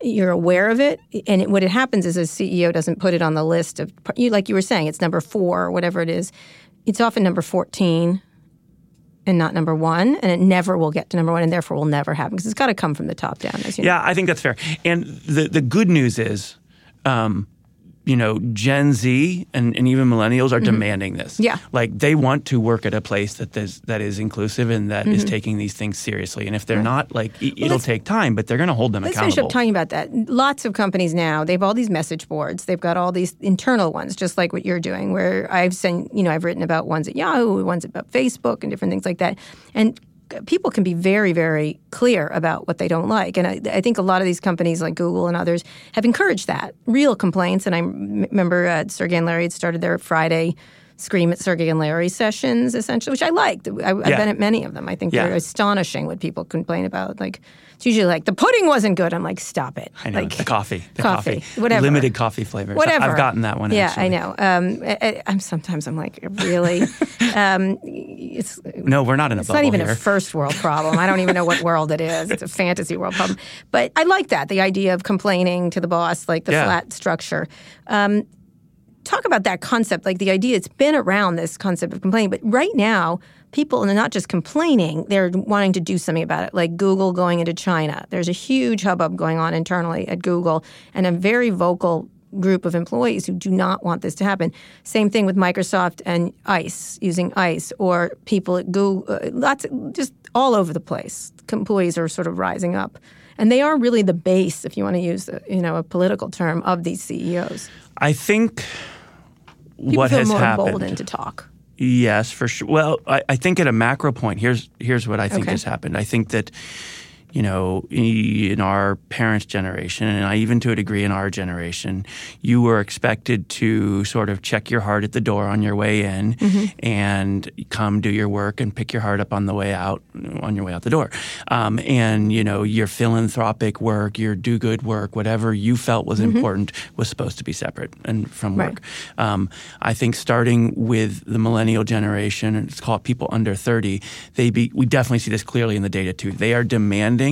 You're aware of it, and it, what it happens is a CEO doesn't put it on the list of you, like you were saying, it's number four or whatever it is. It's often number fourteen, and not number one, and it never will get to number one, and therefore will never happen because it's got to come from the top down. As you know. Yeah, I think that's fair. And the the good news is, um, you know, Gen Z and, and even millennials are demanding this. Mm-hmm. Yeah. like they want to work at a place that is that is inclusive and that is taking these things seriously. And if they're not, like it, it'll Mm-hmm. take time, but they're going to hold them Let's finish accountable. up talking about that. Lots of companies now, they have all these message boards. They've got all these internal ones, just like what you're doing, where I've seen, you know, I've written about ones at Yahoo, ones about Facebook, and different things like that. And people can be very, very clear about what they don't like. And I, I think a lot of these companies, like Google and others, have encouraged that real complaints. And I m- remember uh, Sergey and Larry had started their Friday scream at Sergey and Larry sessions, essentially, which I liked. I, I've Yeah. been at many of them. I think Yeah. they're astonishing what people complain about. Like it's usually like the pudding wasn't good. I'm like, stop it. I know like the coffee, the coffee, coffee, whatever. limited coffee flavors. Whatever. I've gotten that one. Yeah, actually. I know. Um, I, I'm sometimes I'm like, really. um, it's No, we're not in a it's not even here. a first world problem. I don't even know what world it is. It's a fantasy world problem. But I like that the idea of complaining to the boss, like the Yeah. flat structure. Um, talk about that concept, like the idea. It's been around this concept of complaining, but right now. People are not just complaining; they're wanting to do something about it. Like Google going into China, there's a huge hubbub going on internally at Google, and a very vocal group of employees who do not want this to happen. Same thing with Microsoft and ICE, using ICE, or people at Google, uh, lots, just all over the place. Employees are sort of rising up. And they are really the base, if you want to use you know, a political term, of these CEOs. I think People what feel has more happened. emboldened to talk. Yes, for sure. Well, I, I think at a macro point, here's here's what I think Okay. has happened. I think that you know, in our parents' generation, and I even to a degree in our generation, you were expected to sort of check your heart at the door on your way in and come do your work and pick your heart up on the way out, on your way out the door. Um, and, you know, your philanthropic work, your do good work, whatever you felt was important was supposed to be separate and from Right. work. Um, I think starting with the millennial generation, and it's called people under 30, they be, we definitely see this clearly in the data too. They are demanding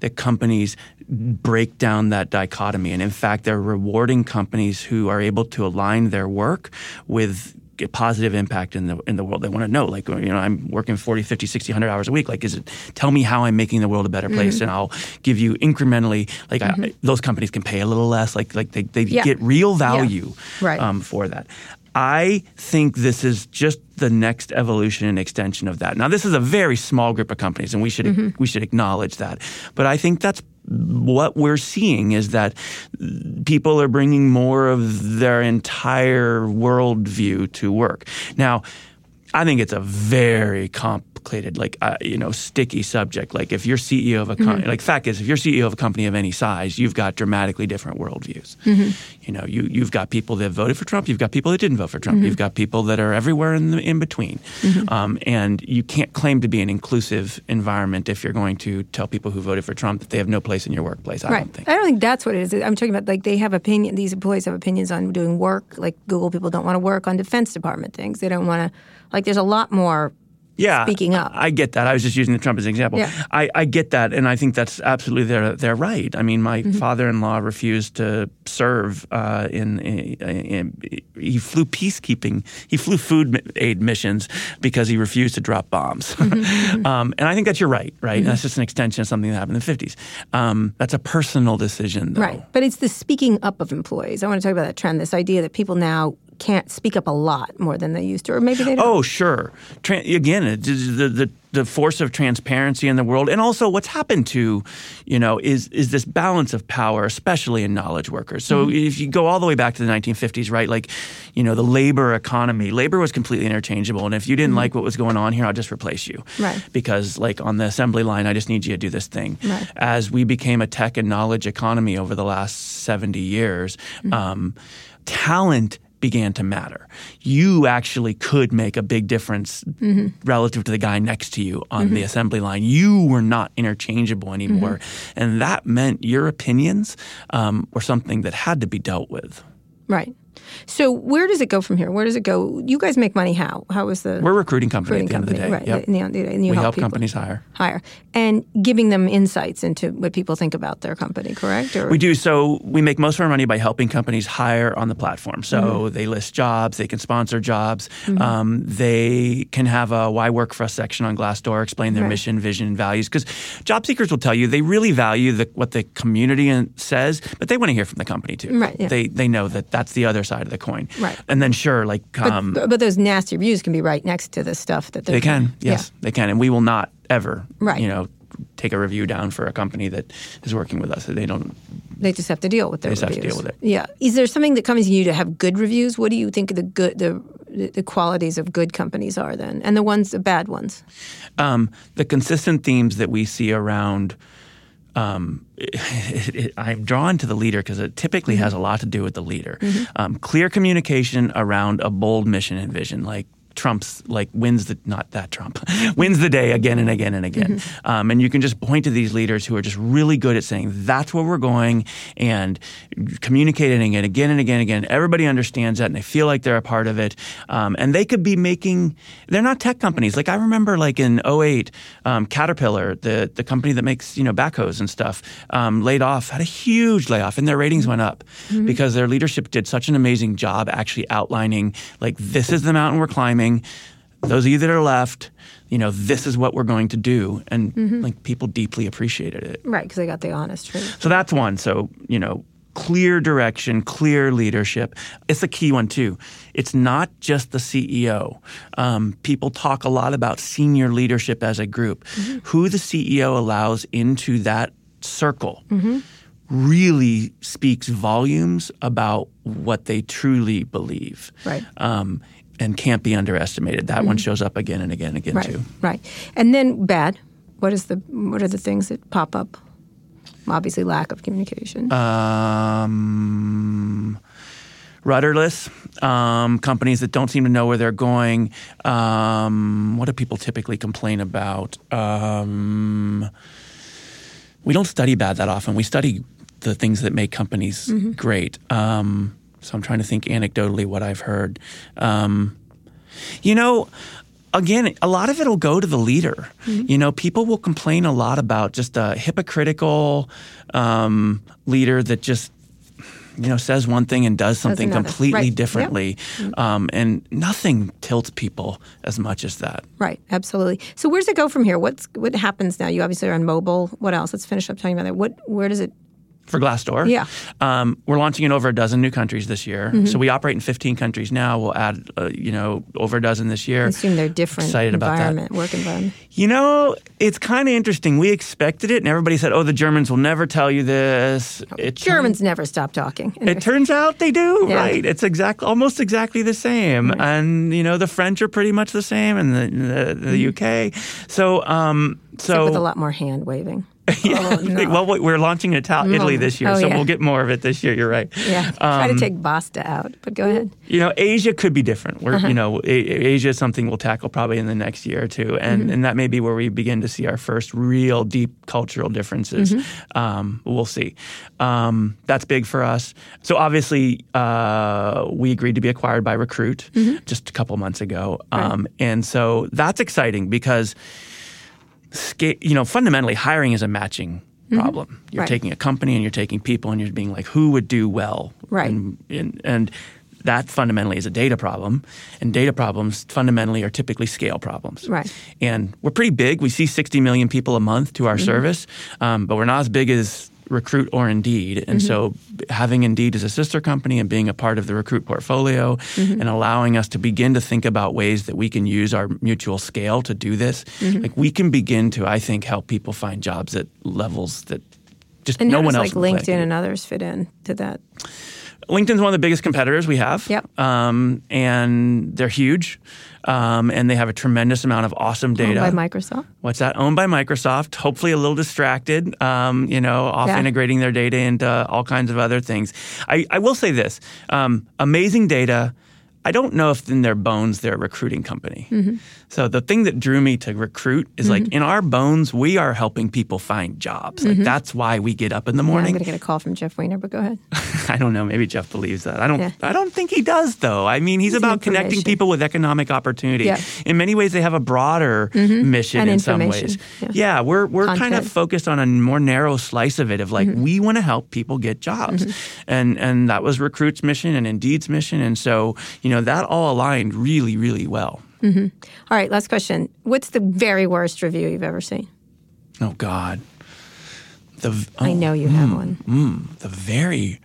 that companies break down that dichotomy. And in fact, they're rewarding companies who are able to align their work with a positive impact in the in the world. They want to know, like, you know, I'm working 40, 50, 60, 100 hours a week. Like, is it, tell me how I'm making the world a better place and I'll give you incrementally, like, I, those companies can pay a little less. Like, like they, they Yeah. get real value Right. um, for that. I think this is just the next evolution and extension of that. Now, this is a very small group of companies, and we should mm-hmm. we should acknowledge that. But I think that's what we're seeing is that people are bringing more of their entire worldview to work. Now, I think it's a very complicated, like uh, you know, sticky subject. Like if you're CEO of a company, like fact is, if you're CEO of a company of any size, you've got dramatically different worldviews. You know, you you've got people that voted for Trump, you've got people that didn't vote for Trump, you've got people that are everywhere in the in between, um, and you can't claim to be an inclusive environment if you're going to tell people who voted for Trump that they have no place in your workplace. I right. don't think. I don't think that's what it is. I'm talking about like they have opinion. These employees have opinions on doing work. Like Google people don't want to work on Defense Department things. They don't want to. Like there's a lot more. yeah, speaking up. I get that. I was just using the Trump as an example. Yeah. I, I get that, and I think that's absolutely they're they're right. I mean, my Mm-hmm. father-in-law refused to serve uh, in, in, in he flew peacekeeping. He flew food aid missions because he refused to drop bombs. Mm-hmm. um, and I think that you're right. Right, that's just an extension of something that happened in the '50s. Um, that's a personal decision, though. Right. But it's the speaking up of employees. I want to talk about that trend. This idea that people now can't speak up a lot more than they used to, or maybe they don't. Oh, sure. Tran again, the, the the force of transparency in the world, and also what's happened to, you know, is is this balance of power, especially in knowledge workers. So Mm-hmm. if you go all the way back to the 1950s, right, like, you know, the labor economy, labor was completely interchangeable, and if you didn't like what was going on here, I'll just replace you, Mm-hmm. Right. Because like on the assembly line, I just need you to do this thing. Right. As we became a tech and knowledge economy over the last 70 years, Mm-hmm. um, talent began to matter. You actually could make a big difference Mm-hmm. relative to the guy next to you on the assembly line. You were not interchangeable anymore. Mm-hmm. And that meant your opinions um, were something that had to be dealt with. Right. So where does it go from here? Where does it go? You guys make money how? How is the We're a recruiting company recruiting at the end company? of the day. Right. Yep. And you, and you we help, help companies hire. hire and giving them insights into what people think about their company. Correct? Or We do. So we make most of our money by helping companies hire on the platform. So Mm-hmm. they list jobs, they can sponsor jobs, um, they can have a "Why Work for Us" section on Glassdoor, explain their Right. mission, vision, and values. Because job seekers will tell you they really value the, what the community says, but they want to hear from the company too. Right, yeah. They they know that that's the other side of the coin. Right. And then sure, like But, um, but those nasty reviews can be right next to the stuff that they're they can. doing. Yes, they can, and we will not ever. Right. You know. Take a review down for a company that is working with us. They don't They just have to deal with their They just have to reviews. deal with it. Yeah. Is there something that comes to you to have good reviews? What do you think the good the the qualities of good companies are then, and the ones the bad ones? um, the consistent themes that we see around um, it, it, I'm drawn to the leader because it typically Mm-hmm. has a lot to do with the leader. Um, clear communication around a bold mission and vision, like Trump's like wins the not that Trump wins the day again and again and again. Mm-hmm. Um, and you can just point to these leaders who are just really good at saying that's where we're going and communicating it again and again and again. Everybody understands that and they feel like they're a part of it. Um, and they could be making. They're not tech companies. Like I remember, like in 08, um, Caterpillar, the the company that makes you know backhoes and stuff, um, laid off had a huge layoff and their ratings went up because their leadership did such an amazing job actually outlining like this is the mountain we're climbing those of you that are left, you know, this is what we're going to do. And like people deeply appreciated it. Right, because they got the honest truth. So that's one. So, you know, clear direction, clear leadership. It's a key one too. It's not just the CEO. Um, people talk a lot about senior leadership as a group. Who the CEO allows into that circle really speaks volumes about what they truly believe. Right. Um, and can't be underestimated. That one shows up again and again and again Right, too. right. And then bad. What is the what are the things that pop up? Obviously, lack of communication. um, rudderless um, companies that don't seem to know where they're going. Um, what do people typically complain about? Um, we don't study bad that often. We study the things that make companies great. Um, so I'm trying to think anecdotally what I've heard. Um, you know, again, a lot of it will go to the leader. You know, people will complain a lot about just a hypocritical um, leader that just you know says one thing and does something completely Right. Yep. differently, um, and nothing tilts people as much as that. right, absolutely. So where's it go from here? What's what happens now? You obviously are on mobile. What else? Let's finish up talking about that. What where does it? For Glassdoor. Yeah. Mm-hmm. Um, we're launching in over a dozen new countries this year. So we operate in 15 countries now. We'll add, uh, you know, over a dozen this year. I assume they're different Excited about that. environment, work environment. You know, it's kind of interesting. We expected it, and everybody said, "Oh, the Germans will never tell you this." It Germans never stop talking. It turns out they do, Yeah. right? It's exact, almost exactly the same, and you know the French are pretty much the same, and the the, the UK. So, um, so Mm-hmm. with a lot more hand waving. yeah. Oh, no. well, we- we're launching in Ital- Italy this year, Oh, so yeah. we'll get more of it this year. You're right. Yeah, try to Um, take Basta out, but go ahead. You know, Asia could be different. We're, Uh-huh. you know, A- Asia is something we'll tackle probably in the next year or two, and Mm-hmm. and that may be where we begin to see our first real deep cultural differences. Mm-hmm. Um, we'll see. Um, that's big for us. So obviously, uh, we agreed to be acquired by Recruit Mm-hmm. just a couple months ago, um, and so that's exciting because, sca- you know, fundamentally, hiring is a matching. Problem. You're Mm-hmm. Right. taking a company and you're taking people and you're being like, who would do well? Right. And and, and that fundamentally is a data problem, and data problems fundamentally are typically scale problems. Right. And we're pretty big. We see 60 million people a month to Mm-hmm. our service, um, but we're not as big as Recruit or Indeed. And so Mm-hmm. having Indeed as a sister company and being a part of the Recruit portfolio Mm-hmm. and allowing us to begin to think about ways that we can use our mutual scale to do this, Mm-hmm. like we can begin to, I think, help people find jobs at levels that just And no one does else like in the planet LinkedIn can. and others fit in to that? LinkedIn's one of the biggest competitors we have. Yep. Um, and they're huge. Um, and they have a tremendous amount of awesome data. Owned by Microsoft. What's that? Owned by Microsoft. Hopefully, a little distracted. Um, you know, off Yeah. integrating their data into all kinds of other things. I, I will say this: um, amazing data. I don't know if in their bones they're a recruiting company. Mm-hmm. So the thing that drew me to recruit is like in our bones we are helping people find jobs. Like that's why we get up in the Mm-hmm. Yeah, I'm going to get a call from Jeff Weiner, but go ahead. I don't know. Maybe Jeff believes that. I don't. Yeah. I don't think he does, though. I mean, he's It's about connecting people with economic opportunity. Yeah. In many ways, they have a broader mission And in some ways. Yeah. we're we're kind of focused on a more narrow slice of it. Of like, we want to help people get jobs, and and that was Recruit's mission and Indeed's mission, and so you know that all aligned really, really well. All right, last question. What's the very worst review you've ever seen? Oh God, the I oh, know you have one. the very.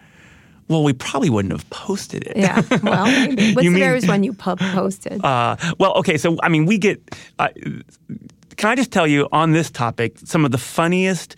Well, we probably wouldn't have posted it. Yeah. Well, what's the mean- worst one you pu- posted? Uh, well, okay, so I mean, we get. Uh, can I just tell you on this topic, some of the funniest,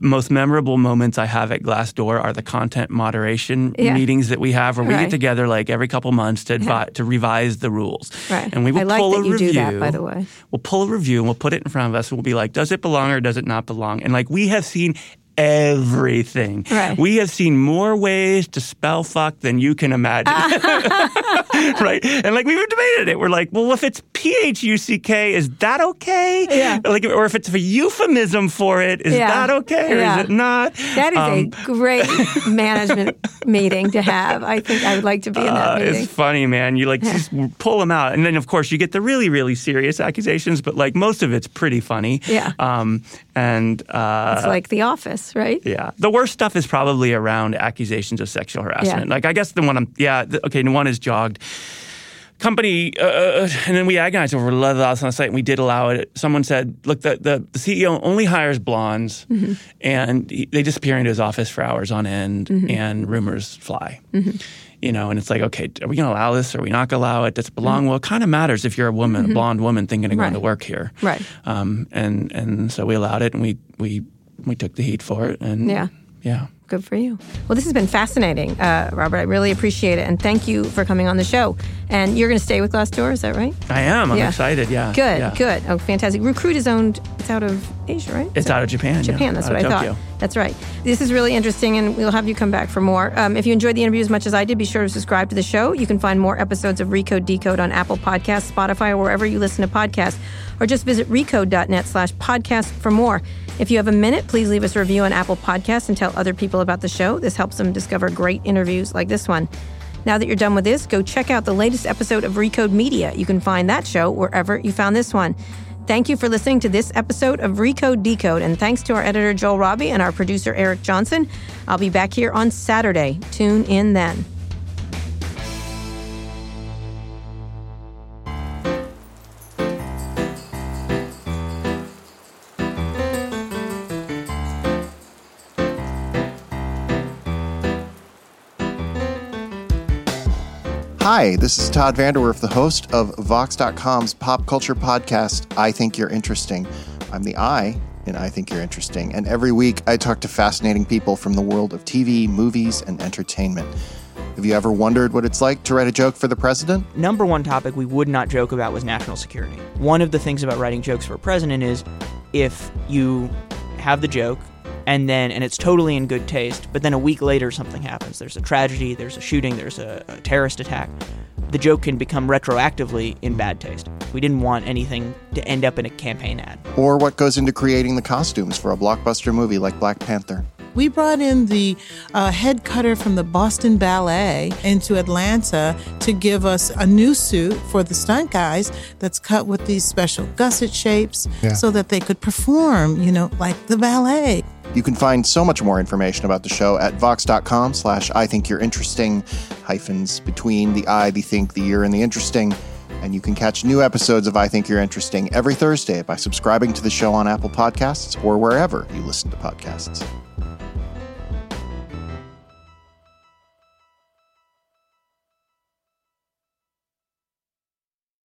most memorable moments I have at Glassdoor are the content moderation Yeah. meetings that we have, where we get together like every couple months to to revise the rules. Right. And we will I pull a review. that, by the way. We'll pull a review and we'll put it in front of us, and we'll be like, "Does it belong or does it not belong?" And like we have seen everything. Right. We have seen more ways to spell fuck than you can imagine. right? And like we've debated it. We're like, well, if it's P H U C K, is that okay? Yeah. Like, or if it's a euphemism for it, is Yeah. that okay or Yeah. is it not? That is Um, a great management meeting to have. I think I would like to be in that Uh, meeting. it's funny, man. You like just pull them out, and then of course you get the really, really serious accusations. But like most of it's pretty funny. Yeah. Um, and uh, It's like The Office, right? yeah, the worst stuff is probably around accusations of sexual harassment. Yeah. Like I guess the one I'm yeah the, okay. The one is jogged. Company, uh, and then we agonized over whether was on the site, and we did allow it. Someone said, "Look, the, the, the CEO only hires blondes, Mm-hmm. and he, they disappear into his office for hours on end, Mm-hmm. and rumors fly." You know, and it's like, okay, are we going to allow this? Or are we not going to allow it? Does it belong? Well, it kind of matters if you're a woman, a blonde woman thinking of going Mm-hmm. To work here, Right. Um, and and so we allowed it, and we we we took the heat for it, and Yeah. yeah. Good for you. Well, this has been fascinating, uh, Robert. I really appreciate it. And thank you for coming on the show. And you're going to stay with Glassdoor, is that right? I am. I'm Yeah. excited. Yeah. Good, yeah. good. Oh, fantastic. Recruit is owned, it's out of Asia, right? It's out of Japan. yeah. Japan, that's Out what I of thought. That's right. This is really interesting, and we'll have you come back for more. Um, if you enjoyed the interview as much as I did, be sure to subscribe to the show. You can find more episodes of Recode Decode on Apple Podcasts, Spotify, or wherever you listen to podcasts, or just visit recode.net slash podcast for more. If you have a minute, please leave us a review on Apple Podcasts and tell other people about the show. This helps them discover great interviews like this one. Now that you're done with this, go check out the latest episode of Recode Media. You can find that show wherever you found this one. Thank you for listening to this episode of Recode Decode, and thanks to our editor Joel Robbie and our producer Eric Johnson. I'll be back here on Saturday. Tune in then. Hi, this is Todd VanDerWerff, the host of Vox.com's pop culture podcast, I Think You're Interesting. I'm the I in I Think You're Interesting, and every week I talk to fascinating people from the world of TV, movies, and entertainment. Have you ever wondered what it's like to write a joke for the president? number one topic we would not joke about was national security. One of the things about writing jokes for a president is if you have the joke and then and it's totally in good taste, but then a week later something happens. There's a tragedy, there's a shooting, there's a, a terrorist attack. The joke can become retroactively in bad taste. We didn't want anything to end up in a campaign ad. Or what goes into creating the costumes for a blockbuster movie like Black Panther? We brought in the uh, head cutter from the Boston Ballet into Atlanta to give us a new suit for the stunt guys that's cut with these special gusset shapes Yeah. so that they could perform, you know, like the ballet. You can find so much more information about the show at vox.com slash I think you're interesting, hyphens between the I, the think, the you're, and the interesting. And you can catch new episodes of I Think You're Interesting every Thursday by subscribing to the show on Apple Podcasts or wherever you listen to podcasts.